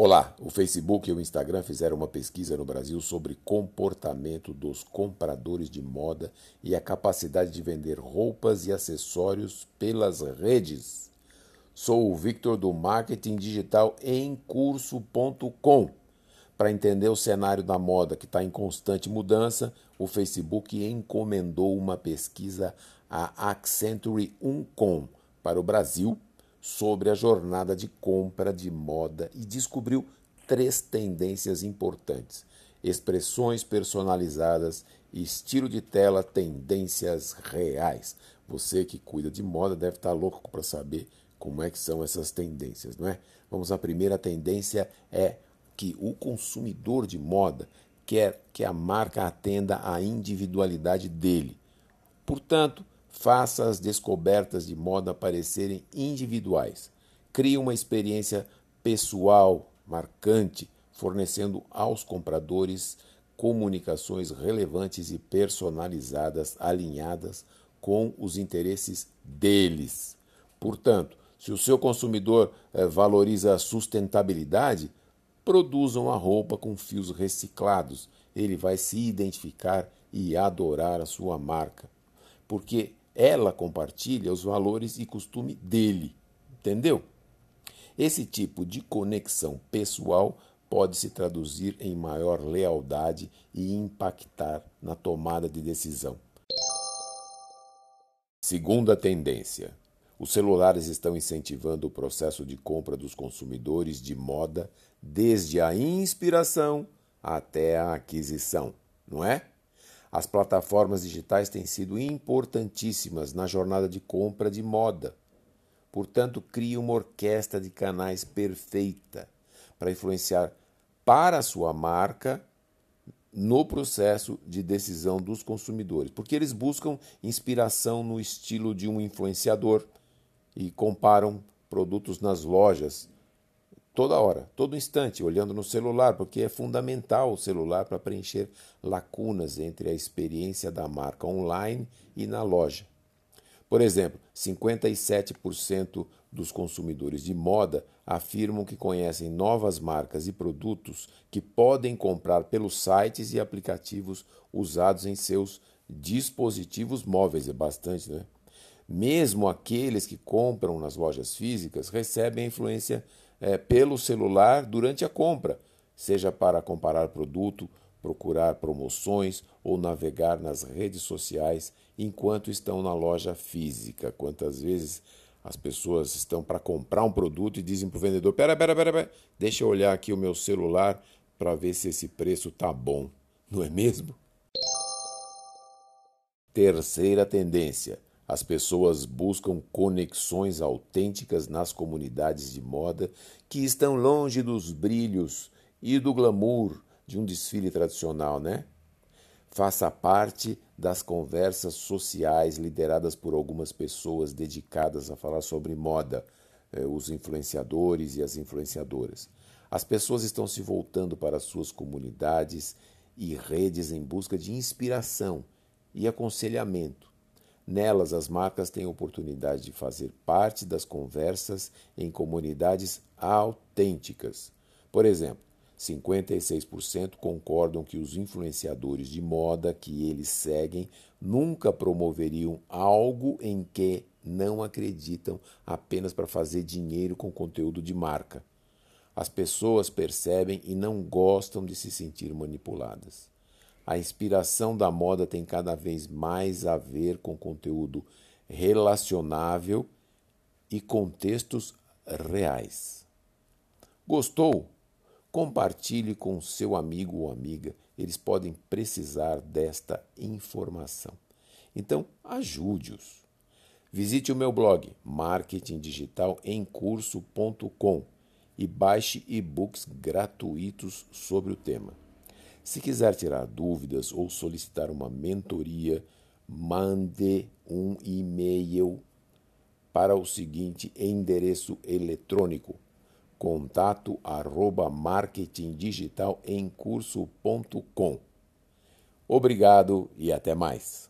Olá, o Facebook e o Instagram fizeram uma pesquisa no Brasil sobre comportamento dos compradores de moda e a capacidade de vender roupas e acessórios pelas redes. Sou o Victor do Marketing Digital em curso.com. Para entender o cenário da moda que está em constante mudança, o Facebook encomendou uma pesquisa à Accenture Uncom para o Brasil sobre a jornada de compra de moda e descobriu três tendências importantes: expressões personalizadas, estilo de tela, tendências reais. Você que cuida de moda deve estar louco para saber como é que são essas tendências, não é? Vamos à primeira tendência é que o consumidor de moda quer que a marca atenda à individualidade dele. Portanto, Faça as descobertas de moda parecerem individuais. Crie uma experiência pessoal, marcante, fornecendo aos compradores comunicações relevantes e personalizadas, alinhadas com os interesses deles. Portanto, se o seu consumidor eh, valoriza a sustentabilidade, produzam a roupa com fios reciclados. Ele vai se identificar e adorar a sua marca. Porque ela compartilha os valores e costume dele. Entendeu? Esse tipo de conexão pessoal pode se traduzir em maior lealdade e impactar na tomada de decisão. Segunda tendência: os celulares estão incentivando o processo de compra dos consumidores de moda desde a inspiração até a aquisição, não é? As plataformas digitais têm sido importantíssimas na jornada de compra de moda. Portanto, crie uma orquestra de canais perfeita para influenciar para a sua marca no processo de decisão dos consumidores, porque eles buscam inspiração no estilo de um influenciador e comparam produtos nas lojas toda hora, todo instante, olhando no celular, porque é fundamental o celular para preencher lacunas entre a experiência da marca online e na loja. Por exemplo, 57% dos consumidores de moda afirmam que conhecem novas marcas e produtos que podem comprar pelos sites e aplicativos usados em seus dispositivos móveis. É bastante, né? Mesmo aqueles que compram nas lojas físicas recebem a influência é, pelo celular durante a compra, seja para comparar produto, procurar promoções ou navegar nas redes sociais enquanto estão na loja física. Quantas vezes as pessoas estão para comprar um produto e dizem para o vendedor: pera, pera, pera, pera, deixa eu olhar aqui o meu celular para ver se esse preço tá bom, não é mesmo? Terceira tendência: as pessoas buscam conexões autênticas nas comunidades de moda que estão longe dos brilhos e do glamour de um desfile tradicional, né? Faça parte das conversas sociais lideradas por algumas pessoas dedicadas a falar sobre moda, eh, os influenciadores e as influenciadoras. As pessoas estão se voltando para suas comunidades e redes em busca de inspiração e aconselhamento Nelas, as marcas têm a oportunidade de fazer parte das conversas em comunidades autênticas. Por exemplo, 56% concordam que os influenciadores de moda que eles seguem nunca promoveriam algo em que não acreditam apenas para fazer dinheiro com conteúdo de marca. As pessoas percebem e não gostam de se sentir manipuladas. A inspiração da moda tem cada vez mais a ver com conteúdo relacionável e contextos reais. Gostou? Compartilhe com seu amigo ou amiga, eles podem precisar desta informação. Então, ajude-os. Visite o meu blog marketingdigitalemcurso.com e baixe e-books gratuitos sobre o tema. Se quiser tirar dúvidas ou solicitar uma mentoria, mande um e-mail para o seguinte endereço eletrônico contato arroba marketingdigitalemcurso.com. Obrigado e até mais.